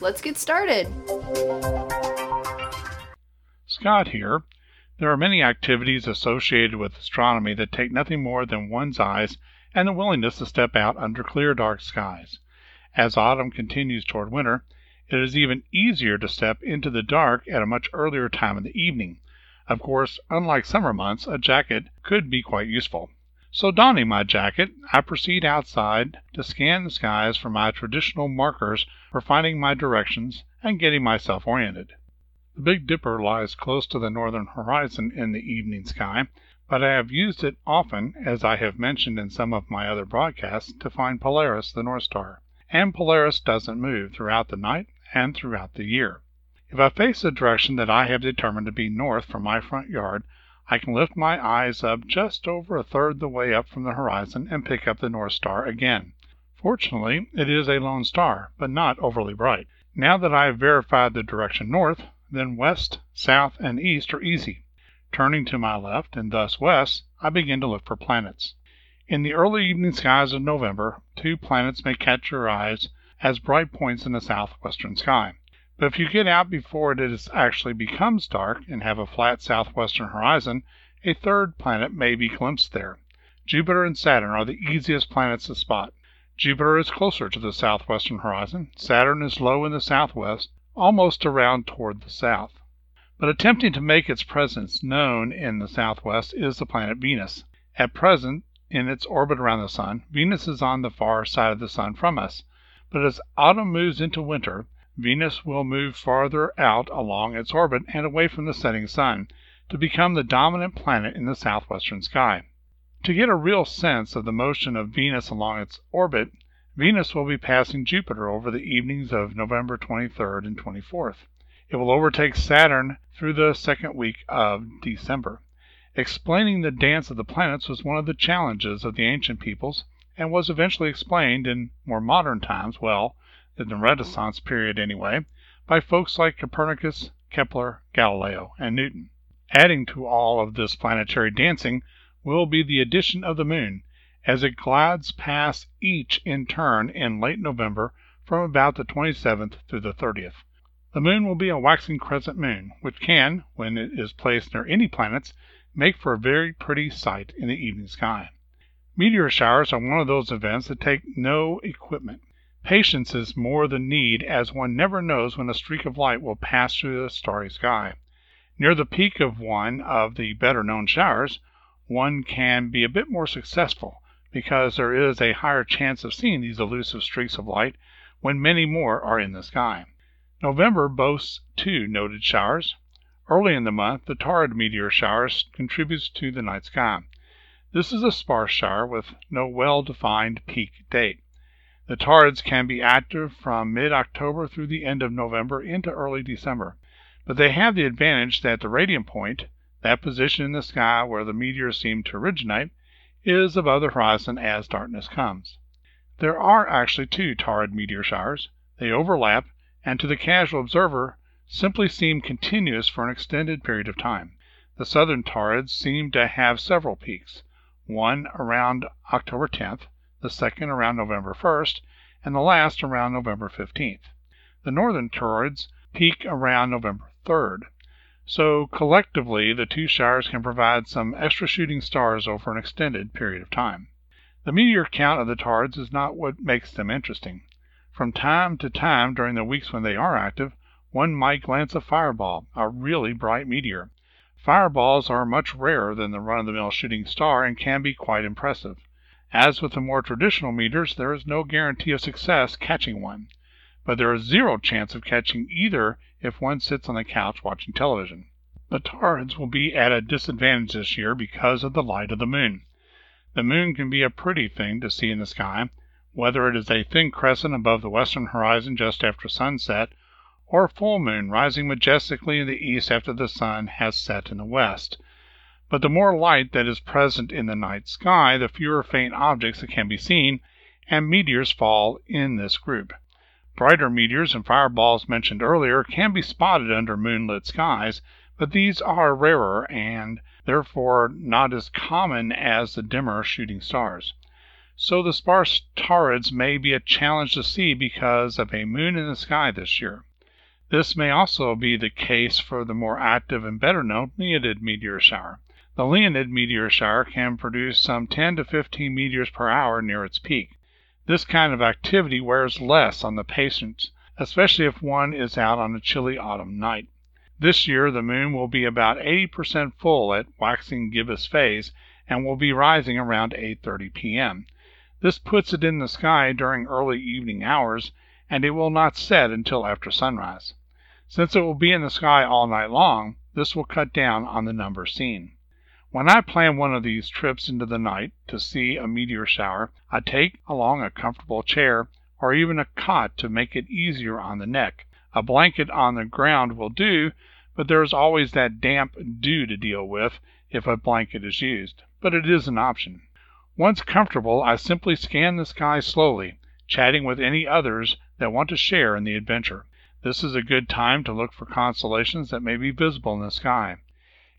let's get started. Scott here. There are many activities associated with astronomy that take nothing more than one's eyes and the willingness to step out under clear dark skies. As autumn continues toward winter, it is even easier to step into the dark at a much earlier time in the evening. Of course, unlike summer months, a jacket could be quite useful. So donning my jacket, I proceed outside to scan the skies for my traditional markers for finding my directions and getting myself oriented. The Big Dipper lies close to the northern horizon in the evening sky, but I have used it often, as I have mentioned in some of my other broadcasts, to find Polaris, the North Star. And Polaris doesn't move throughout the night and throughout the year. If I face the direction that I have determined to be north from my front yard, I can lift my eyes up just over a third the way up from the horizon and pick up the North Star again. Fortunately, it is a lone star, but not overly bright. Now that I have verified the direction north, then west, south, and east are easy. Turning to my left, and thus west, I begin to look for planets. In the early evening skies of November, two planets may catch your eyes as bright points in the southwestern sky. But if you get out before it actually becomes dark and have a flat southwestern horizon, a third planet may be glimpsed there. Jupiter and Saturn are the easiest planets to spot. Jupiter is closer to the southwestern horizon, Saturn is low in the southwest, almost around toward the south. But attempting to make its presence known in the southwest is the planet Venus. At present, in its orbit around the sun, Venus is on the far side of the sun from us. But as autumn moves into winter, Venus will move farther out along its orbit and away from the setting sun, to become the dominant planet in the southwestern sky. To get a real sense of the motion of Venus along its orbit, Venus will be passing Jupiter over the evenings of November 23rd and 24th. It will overtake Saturn through the second week of December. Explaining the dance of the planets was one of the challenges of the ancient peoples, and was eventually explained in more modern times, well, in the Renaissance period anyway, by folks like Copernicus, Kepler, Galileo, and Newton. Adding to all of this planetary dancing will be the addition of the moon, as it glides past each in turn in late November from about the 27th through the 30th. The moon will be a waxing crescent moon, which can, when it is placed near any planets, make for a very pretty sight in the evening sky. Meteor showers are one of those events that take no equipment. Patience is more than need, as one never knows when a streak of light will pass through the starry sky. Near the peak of one of the better known showers, one can be a bit more successful because there is a higher chance of seeing these elusive streaks of light when many more are in the sky. November boasts two noted showers. Early in the month, the Taurid meteor shower contributes to the night sky. This is a sparse shower with no well defined peak date. The Taurids can be active from mid October through the end of November into early December, but they have the advantage that the radiant point, that position in the sky where the meteors seem to originate, is above the horizon as darkness comes. There are actually two Taurid meteor showers. They overlap, and to the casual observer simply seem continuous for an extended period of time. The southern Taurids seem to have several peaks, one around October 10th, the second around November 1st, and the last around November 15th. The northern Taurids peak around November 3rd. So collectively, the two showers can provide some extra shooting stars over an extended period of time. The meteor count of the Taurids is not what makes them interesting. From time to time during the weeks when they are active, one might glance a fireball, a really bright meteor. Fireballs are much rarer than the run of the mill shooting star and can be quite impressive. As with the more traditional meters, there is no guarantee of success catching one, but there is zero chance of catching either if one sits on the couch watching television. The Taurids will be at a disadvantage this year because of the light of the moon. The moon can be a pretty thing to see in the sky, whether it is a thin crescent above the western horizon just after sunset, or a full moon rising majestically in the east after the sun has set in the west. But the more light that is present in the night sky, the fewer faint objects that can be seen, and meteors fall in this group. Brighter meteors and fireballs mentioned earlier can be spotted under moonlit skies, but these are rarer and therefore not as common as the dimmer shooting stars. So the sparse Taurids may be a challenge to see because of a moon in the sky this year. This may also be the case for the more active and better known Leonid meteor shower. The Leonid meteor shower can produce some 10 to 15 meteors per hour near its peak. This kind of activity wears less on the patients, especially if one is out on a chilly autumn night. This year the moon will be about 80% full at waxing gibbous phase and will be rising around 8:30 p.m. This puts it in the sky during early evening hours, and it will not set until after sunrise. Since it will be in the sky all night long, this will cut down on the number seen. When I plan one of these trips into the night to see a meteor shower, I take along a comfortable chair or even a cot to make it easier on the neck. A blanket on the ground will do, but there is always that damp dew to deal with if a blanket is used. But it is an option. Once comfortable, I simply scan the sky slowly, chatting with any others that want to share in the adventure. This is a good time to look for constellations that may be visible in the sky.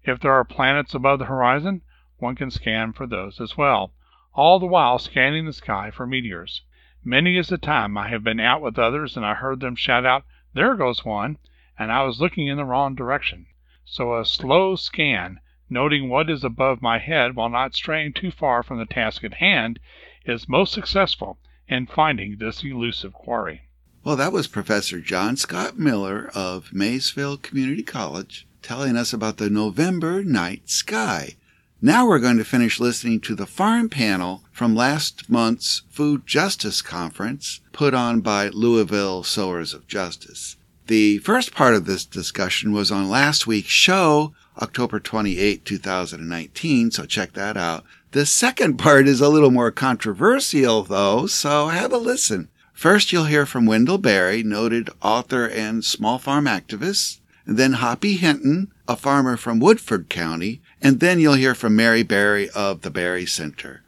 If there are planets above the horizon, one can scan for those as well, all the while scanning the sky for meteors. Many is the time I have been out with others and I heard them shout out, There goes one! and I was looking in the wrong direction. So a slow scan, noting what is above my head while not straying too far from the task at hand, is most successful in finding this elusive quarry. Well, that was Professor John Scott Miller of Maysville Community College telling us about the November night sky. Now we're going to finish listening to the farm panel from last month's Food Justice Conference put on by Louisville Sowers of Justice. The first part of this discussion was on last week's show, October 28, 2019, so check that out. The second part is a little more controversial, though, so have a listen. First, you'll hear from Wendell Berry, noted author and small farm activist, and then Hoppy Henton, a farmer from Woodford County, and then you'll hear from Mary Berry of the Berry Center.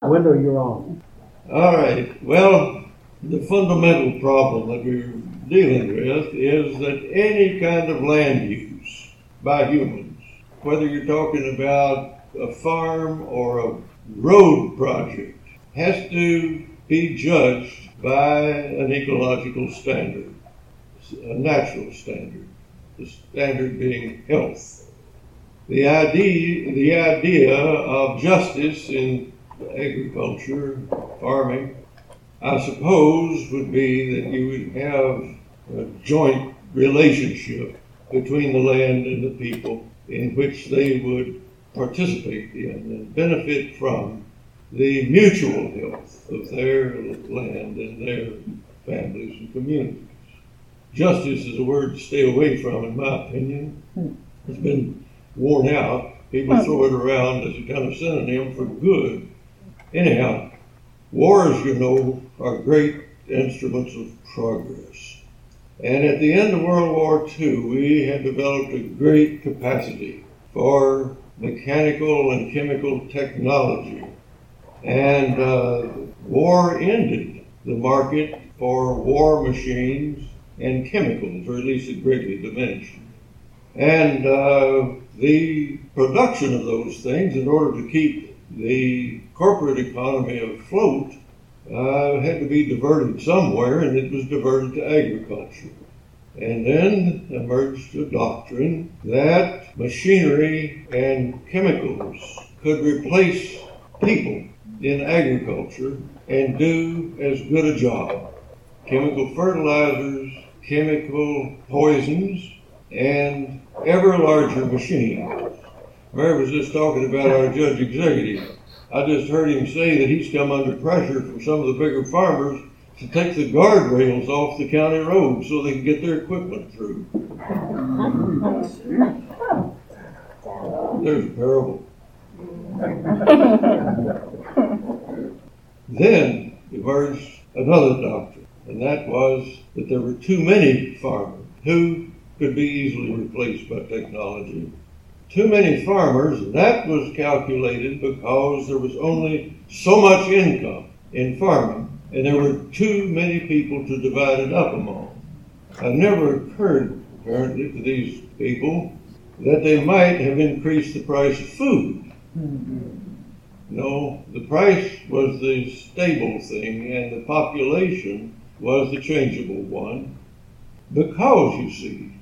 Wendell, you're on. All right. Well, the fundamental problem that we're dealing with is that any kind of land use by humans, whether you're talking about a farm or a road project, has to be judged by an ecological standard, a natural standard, the standard being health. The idea, the idea of justice in agriculture, farming, I suppose would be that you would have a joint relationship between the land and the people in which they would participate in and benefit from the mutual health of their land and their families and communities. Justice is a word to stay away from, in my opinion. It's been worn out. People throw it around as a kind of synonym for good. Anyhow, Wars, you know, are great instruments of progress. And at the end of World War II, we had developed a great capacity for mechanical and chemical technology. And uh, war ended the market for war machines and chemicals, or at least it greatly diminished. And uh, the production of those things, in order to keep the corporate economy afloat uh, had to be diverted somewhere, and it was diverted to agriculture. And then emerged a doctrine that machinery and chemicals could replace people in agriculture and do as good a job. Chemical fertilizers, chemical poisons, and ever larger machines. Mary was just talking about our judge executive. I just heard him say that he's come under pressure from some of the bigger farmers to take the guardrails off the county road so they can get their equipment through. There's a parable. then emerged another doctrine and that was that there were too many farmers who could be easily replaced by technology. Too many farmers, that was calculated because there was only so much income in farming, and there were too many people to divide it up among. It never occurred, apparently, to these people that they might have increased the price of food. Mm-hmm. No, the price was the stable thing, and the population was the changeable one. Because, you see,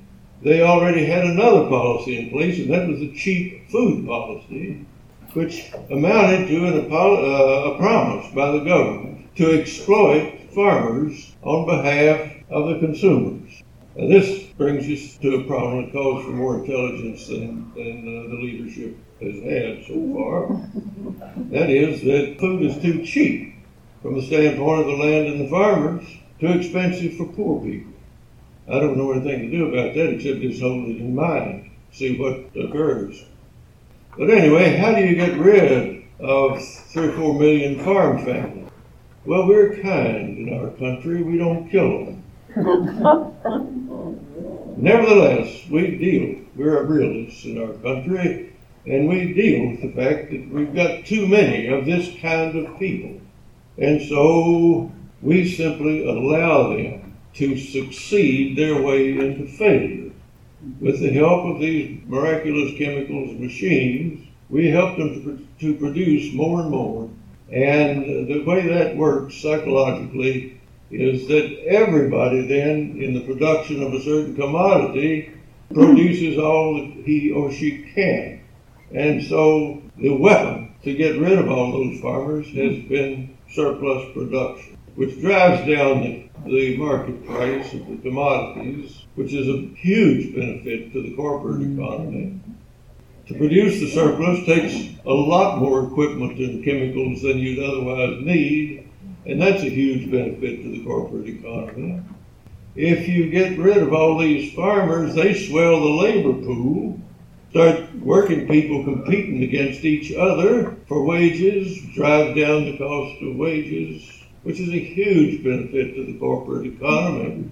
they already had another policy in place, and that was the cheap food policy, which amounted to an, uh, a promise by the government to exploit farmers on behalf of the consumers. And this brings us to a problem that calls for more intelligence than, than uh, the leadership has had so far. That is, that food is too cheap from the standpoint of the land and the farmers, too expensive for poor people. I don't know anything to do about that except just hold it in mind, see what occurs. But anyway, how do you get rid of three or four million farm families? Well, we're kind in our country. We don't kill them. Nevertheless, we deal. We're a realist in our country, and we deal with the fact that we've got too many of this kind of people. And so we simply allow them to succeed their way into failure. With the help of these miraculous chemicals machines, we help them to, to produce more and more. And the way that works psychologically is that everybody then, in the production of a certain commodity, produces all that he or she can. And so the weapon to get rid of all those farmers has been surplus production, which drives down the, the market price of the commodities, which is a huge benefit to the corporate mm-hmm. economy. To produce the surplus takes a lot more equipment and chemicals than you'd otherwise need, and that's a huge benefit to the corporate economy. If you get rid of all these farmers, they swell the labor pool, start working people competing against each other for wages, drive down the cost of wages, which is a huge benefit to the corporate economy.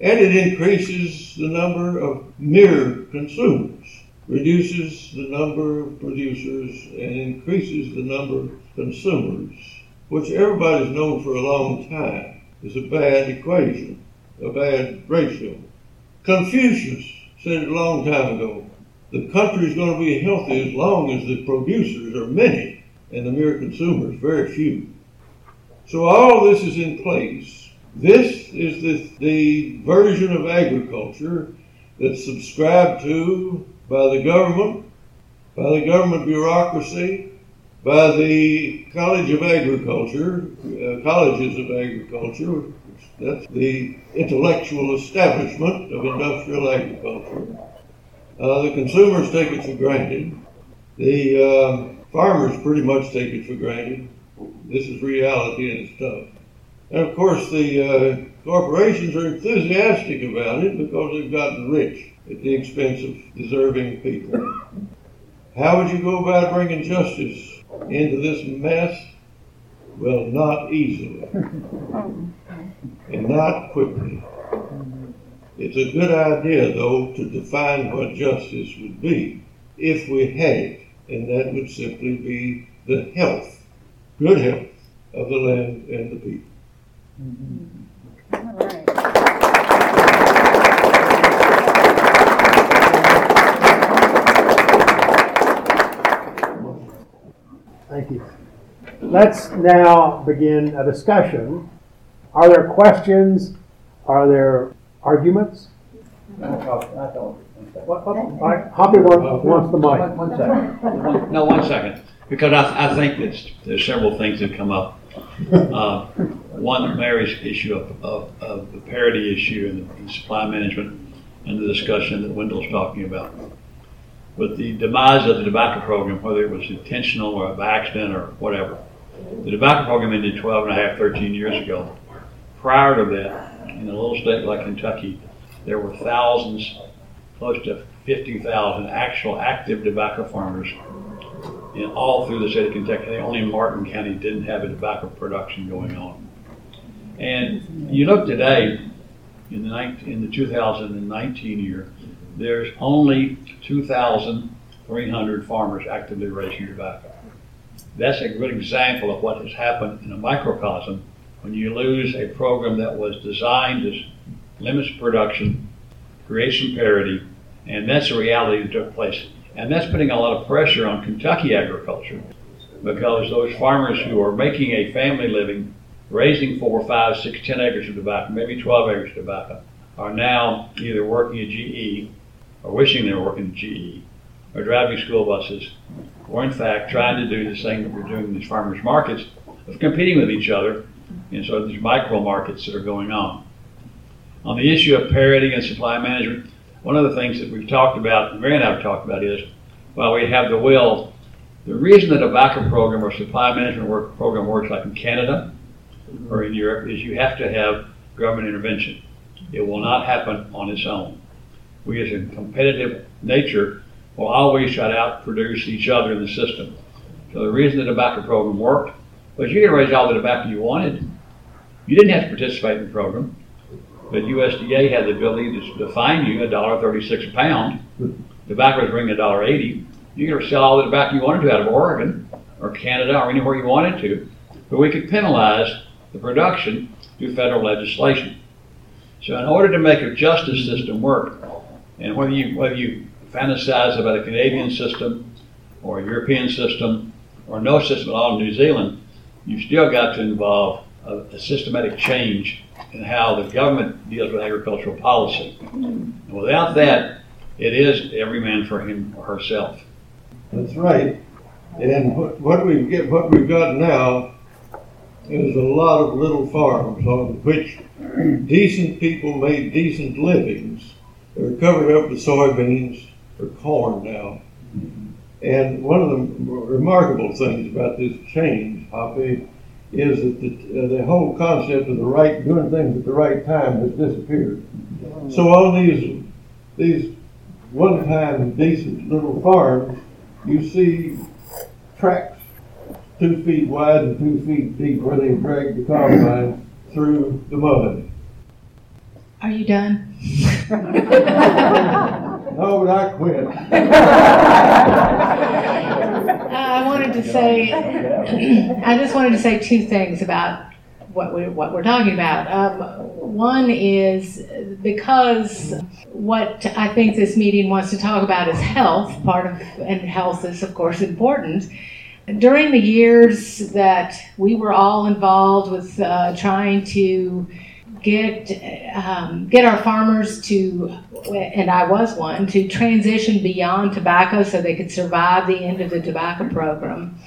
And it increases the number of mere consumers, reduces the number of producers, and increases the number of consumers which everybody's known for a long time is a bad equation, a bad ratio. Confucius said it a long time ago the country is going to be healthy as long as the producers are many and the mere consumers very few. So all this is in place. This is the, the version of agriculture that's subscribed to by the government, by the government bureaucracy, by the College of Agriculture, uh, colleges of agriculture, that's the intellectual establishment of industrial agriculture. Uh, the consumers take it for granted. The uh, farmers pretty much take it for granted. This is reality and tough. And of course, the uh, corporations are enthusiastic about it because they've gotten rich at the expense of deserving people. How would you go about bringing justice into this mess? Well, not easily. and not quickly. It's a good idea, though, to define what justice would be if we had it, and that would simply be the health, good health of the land and the people. Mm-hmm. All right. Thank you. Let's now begin a discussion. Are there questions? Are there arguments? I What, what, Hoppy wants, wants the mic. One second. No, one second. Because I, I think that there's several things that come up. Uh, one, Mary's issue of, of, of, the parity issue and the supply management and the discussion that Wendell's talking about. With the demise of the tobacco program, whether it was intentional or by accident or whatever, the tobacco program ended 12 and a half, 13 years ago. Prior to that, in a little state like Kentucky, there were thousands, close to 50,000 actual active tobacco farmers in all through the state of Kentucky. Only Martin County didn't have a tobacco production going on. And you look today, in the, 19, in the 2019 year, there's only 2,300 farmers actively raising tobacco. That's a good example of what has happened in a microcosm when you lose a program that was designed to limit production, create some parity, and that's a reality that took place. And that's putting a lot of pressure on Kentucky agriculture because those farmers who are making a family living, raising four, five, six, ten acres of tobacco, maybe 12 acres of tobacco, are now either working at GE or wishing they were working at GE or driving school buses or in fact trying to do the same that we're doing in these farmers markets of competing with each other in sort of these micro markets that are going on. On the issue of parity and supply management, one of the things that we've talked about, and Mary and I have talked about is, while we have the will, the reason the tobacco program or supply management work program works like in Canada or in Europe is you have to have government intervention. It will not happen on its own. We as a competitive nature will always try to outproduce each other in the system. So the reason the tobacco program worked was you could raise all the tobacco you wanted. You didn't have to participate in the program, but USDA had the ability to, to fine you $1.36 a pound. Tobacco was bringing $1.80. You could sell all the tobacco you wanted to out of Oregon or Canada or anywhere you wanted to, but we could penalize the production through federal legislation. So in order to make a justice system work, and whether you whether you fantasize about a Canadian system or a European system or no system at all in New Zealand, you've still got to involve a, a systematic change in how the government deals with agricultural policy. And without that, it is every man for him or herself. That's right. And what, what we get, what we've got now is a lot of little farms on which decent people made decent livings. They're covered up with soybeans or corn now. Mm-hmm. And one of the remarkable things about this change, Hoppy, is that the, uh, the whole concept of the right doing things at the right time has disappeared. So on these these one-time decent little farms, you see tracks two feet wide and two feet deep where they drag the combine through the mud. Are you done? no, but I quit. Wanted to say, I just wanted to say two things about what we're, what we're talking about. Um, one is because what I think this meeting wants to talk about is health, part of, and health is, of course, important. During the years that we were all involved with uh, trying to get um, get our farmers to, and I was one, to transition beyond tobacco so they could survive the end of the tobacco program.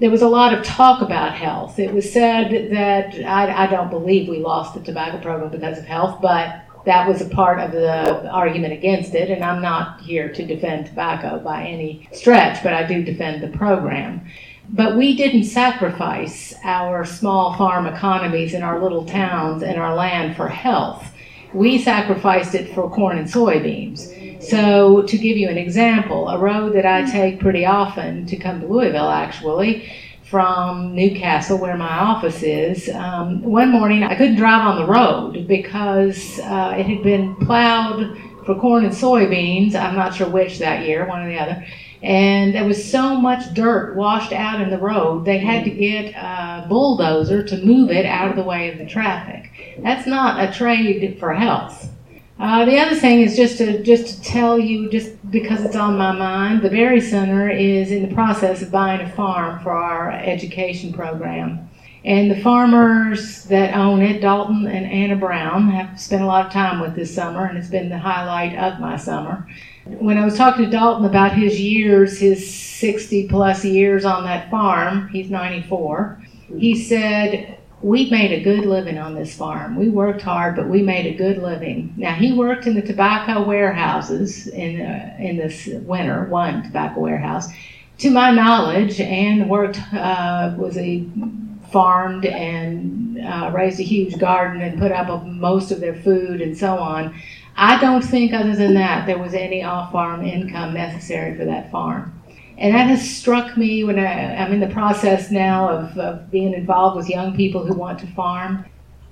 There was a lot of talk about health. It was said that I, I don't believe we lost the tobacco program because of health, but that was a part of the argument against it. And I'm not here to defend tobacco by any stretch, but I do defend the program. But we didn't sacrifice our small farm economies in our little towns and our land for health. We sacrificed it for corn and soybeans. So, to give you an example, a road that I take pretty often to come to Louisville, actually, from Newcastle, where my office is, um, one morning I couldn't drive on the road because uh, it had been plowed for corn and soybeans. I'm not sure which that year, one or the other and there was so much dirt washed out in the road they had to get a bulldozer to move it out of the way of the traffic. That's not a trade for health. Uh, the other thing is just to just to tell you just because it's on my mind the berry center is in the process of buying a farm for our education program. And the farmers that own it dalton and anna brown have spent a lot of time with this summer and it's been the highlight of my summer when I was talking to Dalton about his years, his 60 plus years on that farm, he's 94, he said, We made a good living on this farm. We worked hard, but we made a good living. Now, he worked in the tobacco warehouses in, uh, in this winter, one tobacco warehouse, to my knowledge, and worked, uh, was a farmed and uh, raised a huge garden and put up most of their food and so on. I don't think, other than that, there was any off farm income necessary for that farm. And that has struck me when I, am in the process now of, of being involved with young people who want to farm.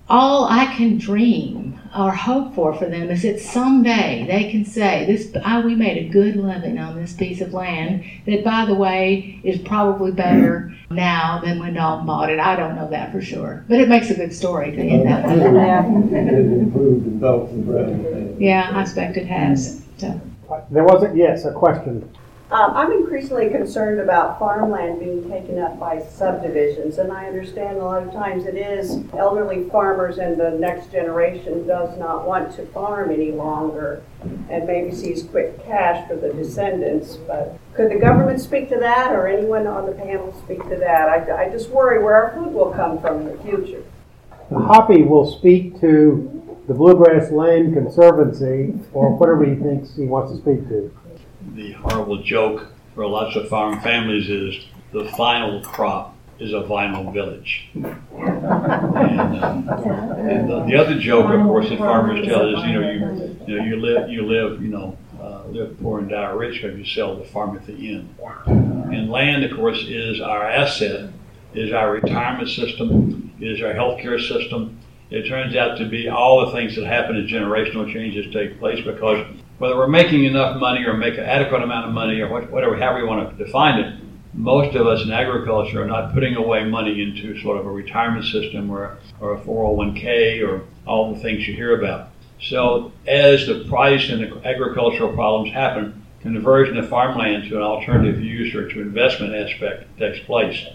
All I can dream or hope for for them is that someday they can say this I, we made a good living on this piece of land that by the way is probably better now than when Dalton bought it. I don't know that for sure. But it makes a good story to end that way. It has improved in Dalton Brown. Yeah, I expect it has. So. There wasn't, yes, a question. Um, I'm increasingly concerned about farmland being taken up by subdivisions, and I understand a lot of times it is elderly farmers and the next generation does not want to farm any longer and maybe sees quick cash for the descendants. But could the government speak to that or anyone on the panel speak to that? I, I just worry where our food will come from in the future. Hoppy will speak to the Bluegrass Land Conservancy or whatever he thinks he wants to speak to. The horrible joke for lots of farm families is the final crop is a vinyl village. And, uh, and the, the other joke, of course, that farmers tell is, you know, you, you know, you live, you live, you know, uh, live poor and die rich because you sell the farm at the end. And land, of course, is our asset, is our retirement system, is our healthcare system. It turns out to be all the things that happen as generational changes take place because whether we're making enough money or make an adequate amount of money or whatever, however you want to define it, most of us in agriculture are not putting away money into sort of a retirement system or, or a 401k or all the things you hear about. So as the price and the agricultural problems happen, conversion of farmland to an alternative use or to investment aspect takes place.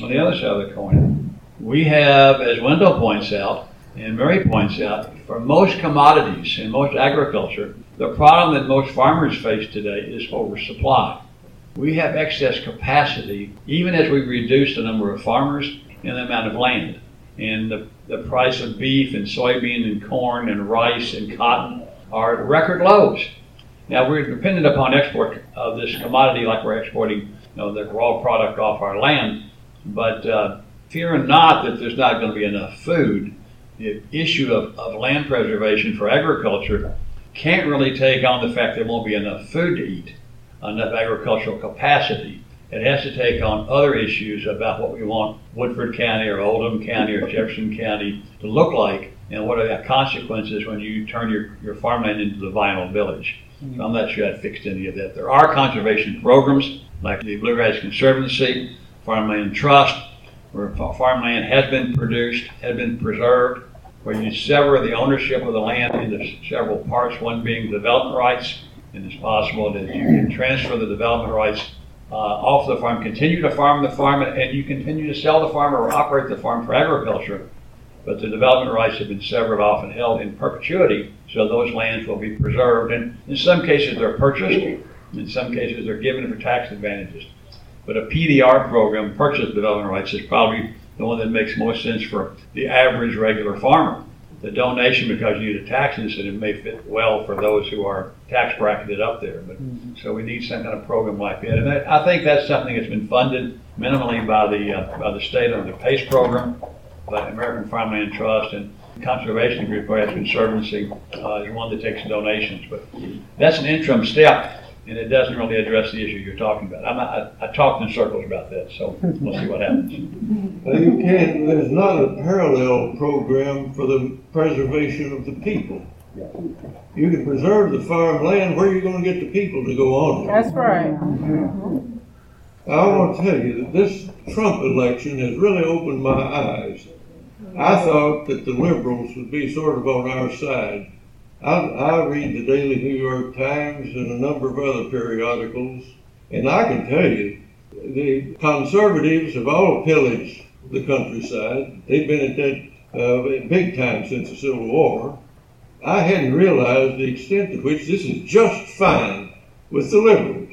On the other side of the coin, we have, as Wendell points out, and Mary points out, for most commodities in most agriculture, the problem that most farmers face today is oversupply. We have excess capacity, even as we reduce the number of farmers and the amount of land. And the, the price of beef and soybean and corn and rice and cotton are at record lows. Now we're dependent upon export of this commodity like we're exporting you know, the raw product off our land. But uh, fear not that there's not going to be enough food. The issue of, of land preservation for agriculture can't really take on the fact there won't be enough food to eat, enough agricultural capacity. It has to take on other issues about what we want Woodford County or Oldham County or Jefferson County to look like and what are the consequences when you turn your, your farmland into the vinyl village. Mm-hmm. I'm not sure that fixed any of that. There are conservation programs like the Bluegrass Conservancy, Farmland Trust, where farmland has been produced, has been preserved, where you sever the ownership of the land into several parts, one being development rights, and it's possible that you can transfer the development rights uh, off the farm, continue to farm the farm, and you continue to sell the farm or operate the farm for agriculture. But the development rights have been severed off and held in perpetuity, so those lands will be preserved. And in some cases, they're purchased. In some cases, they're given for tax advantages. But a PDR program, purchase development rights, is probably the one that makes most sense for the average regular farmer. The donation, because you need a tax incentive, may fit well for those who are tax bracketed up there. But mm-hmm. so we need some kind of program like that, and I, I think that's something that's been funded minimally by the uh, by the state under the PACE program, by American Farmland Trust, and Conservation Group, Grass Conservancy uh, is one that takes donations. But that's an interim step and it doesn't really address the issue you're talking about. I'm I, I talked in circles about that, so we'll see what happens. Well, you can't, there's not a parallel program for the preservation of the people. You can preserve the farmland, where are you going to get the people to go on it? That's right. I want to tell you that this Trump election has really opened my eyes. I thought that the liberals would be sort of on our side. I, I read the Daily New York Times and a number of other periodicals, and I can tell you, the conservatives have all pillaged the countryside. They've been at that uh, big time since the Civil War. I hadn't realized the extent to which this is just fine with the liberals.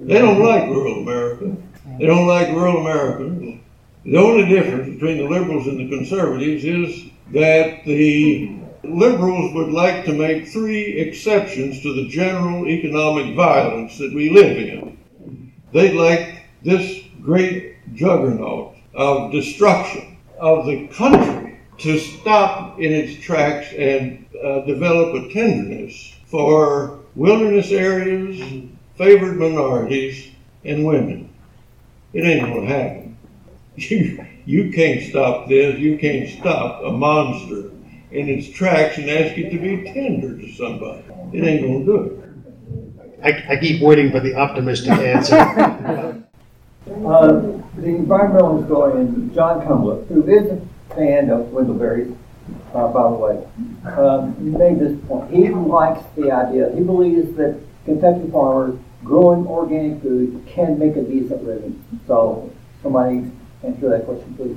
They don't like rural America. They don't like rural Americans. The only difference between the liberals and the conservatives is that the liberals would like to make three exceptions to the general economic violence that we live in. They'd like this great juggernaut of destruction of the country to stop in its tracks and uh, develop a tenderness for wilderness areas, favored minorities, and women. It ain't going to happen. You, you can't stop this. You can't stop a monster in its tracks and ask it to be tender to somebody. It ain't going to do it. I, I keep waiting for the optimistic answer. Uh, the environmental historian John Cumbler, who is a fan of Wendell uh, by the way, um, made this point. He likes the idea. He believes that Kentucky farmers growing organic food can make a decent living. So, somebody answer that question, please.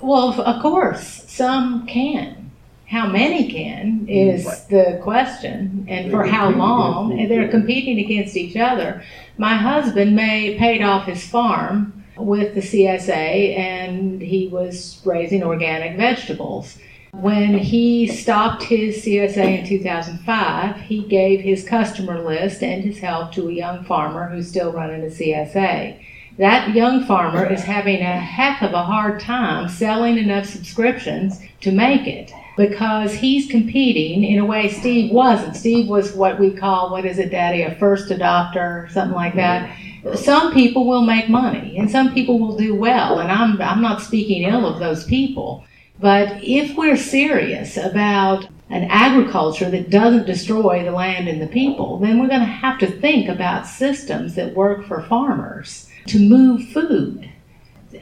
Well, of course, some can. How many can is the question, and for how long? And they're competing against each other. My husband may paid off his farm with the CSA, and he was raising organic vegetables. When he stopped his CSA in 2005, he gave his customer list and his help to a young farmer who's still running a CSA. That young farmer is having a heck of a hard time selling enough subscriptions to make it because he's competing in a way Steve wasn't. Steve was what we call, what is it, Daddy, a first adopter, something like that. Some people will make money and some people will do well, and I'm, I'm not speaking ill of those people. But if we're serious about an agriculture that doesn't destroy the land and the people, then we're going to have to think about systems that work for farmers to move food.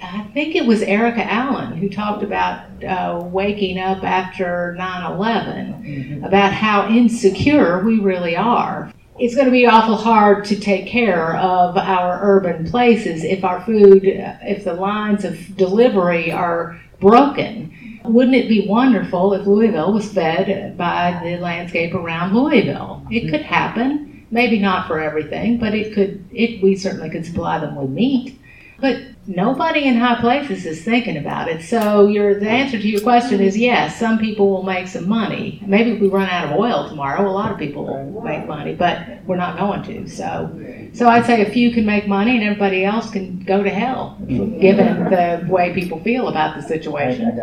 I think it was Erica Allen who talked about uh, waking up after 9 11, mm-hmm. about how insecure we really are. It's going to be awful hard to take care of our urban places if our food, if the lines of delivery are broken. Wouldn't it be wonderful if Louisville was fed by the landscape around Louisville? It could happen. Maybe not for everything, but it could. It we certainly could supply them with meat. But nobody in high places is thinking about it. So your the answer to your question is yes. Some people will make some money. Maybe if we run out of oil tomorrow, a lot of people will make money, but we're not going to. So, so I'd say a few can make money, and everybody else can go to hell, given the way people feel about the situation.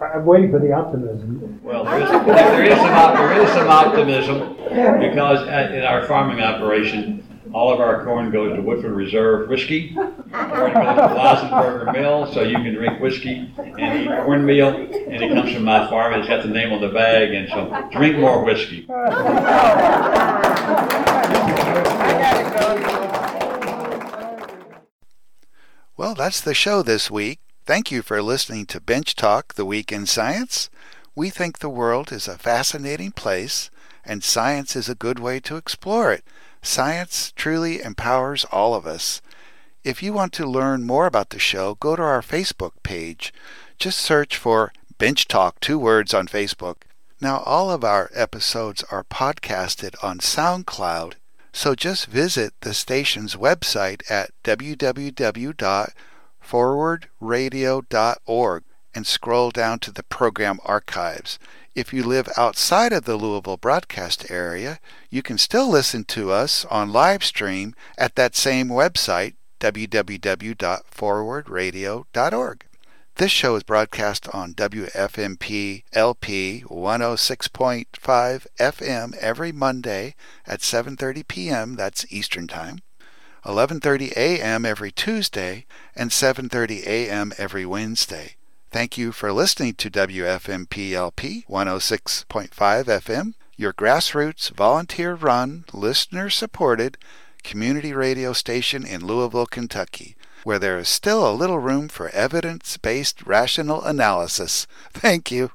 I'm waiting for the optimism. Well, there is, there is some there is some optimism because at, in our farming operation all of our corn goes to Woodford Reserve whiskey. Corn goes to Weisenberger Mill, so you can drink whiskey and eat cornmeal. And it comes from my farm. It's got the name on the bag, and so drink more whiskey. Well, that's the show this week. Thank you for listening to Bench Talk, the Week in Science. We think the world is a fascinating place, and science is a good way to explore it. Science truly empowers all of us. If you want to learn more about the show, go to our Facebook page. Just search for Bench Talk, two words on Facebook. Now, all of our episodes are podcasted on SoundCloud, so just visit the station's website at www.forwardradio.org and scroll down to the program archives. If you live outside of the Louisville broadcast area, you can still listen to us on live stream at that same website, www.forwardradio.org. This show is broadcast on WFMP LP 106.5 FM every Monday at 7:30 p.m. that's Eastern Time, 11:30 a.m. every Tuesday, and 7:30 a.m. every Wednesday. Thank you for listening to WFMPLP 106.5 FM, your grassroots, volunteer run, listener supported community radio station in Louisville, Kentucky, where there is still a little room for evidence based rational analysis. Thank you.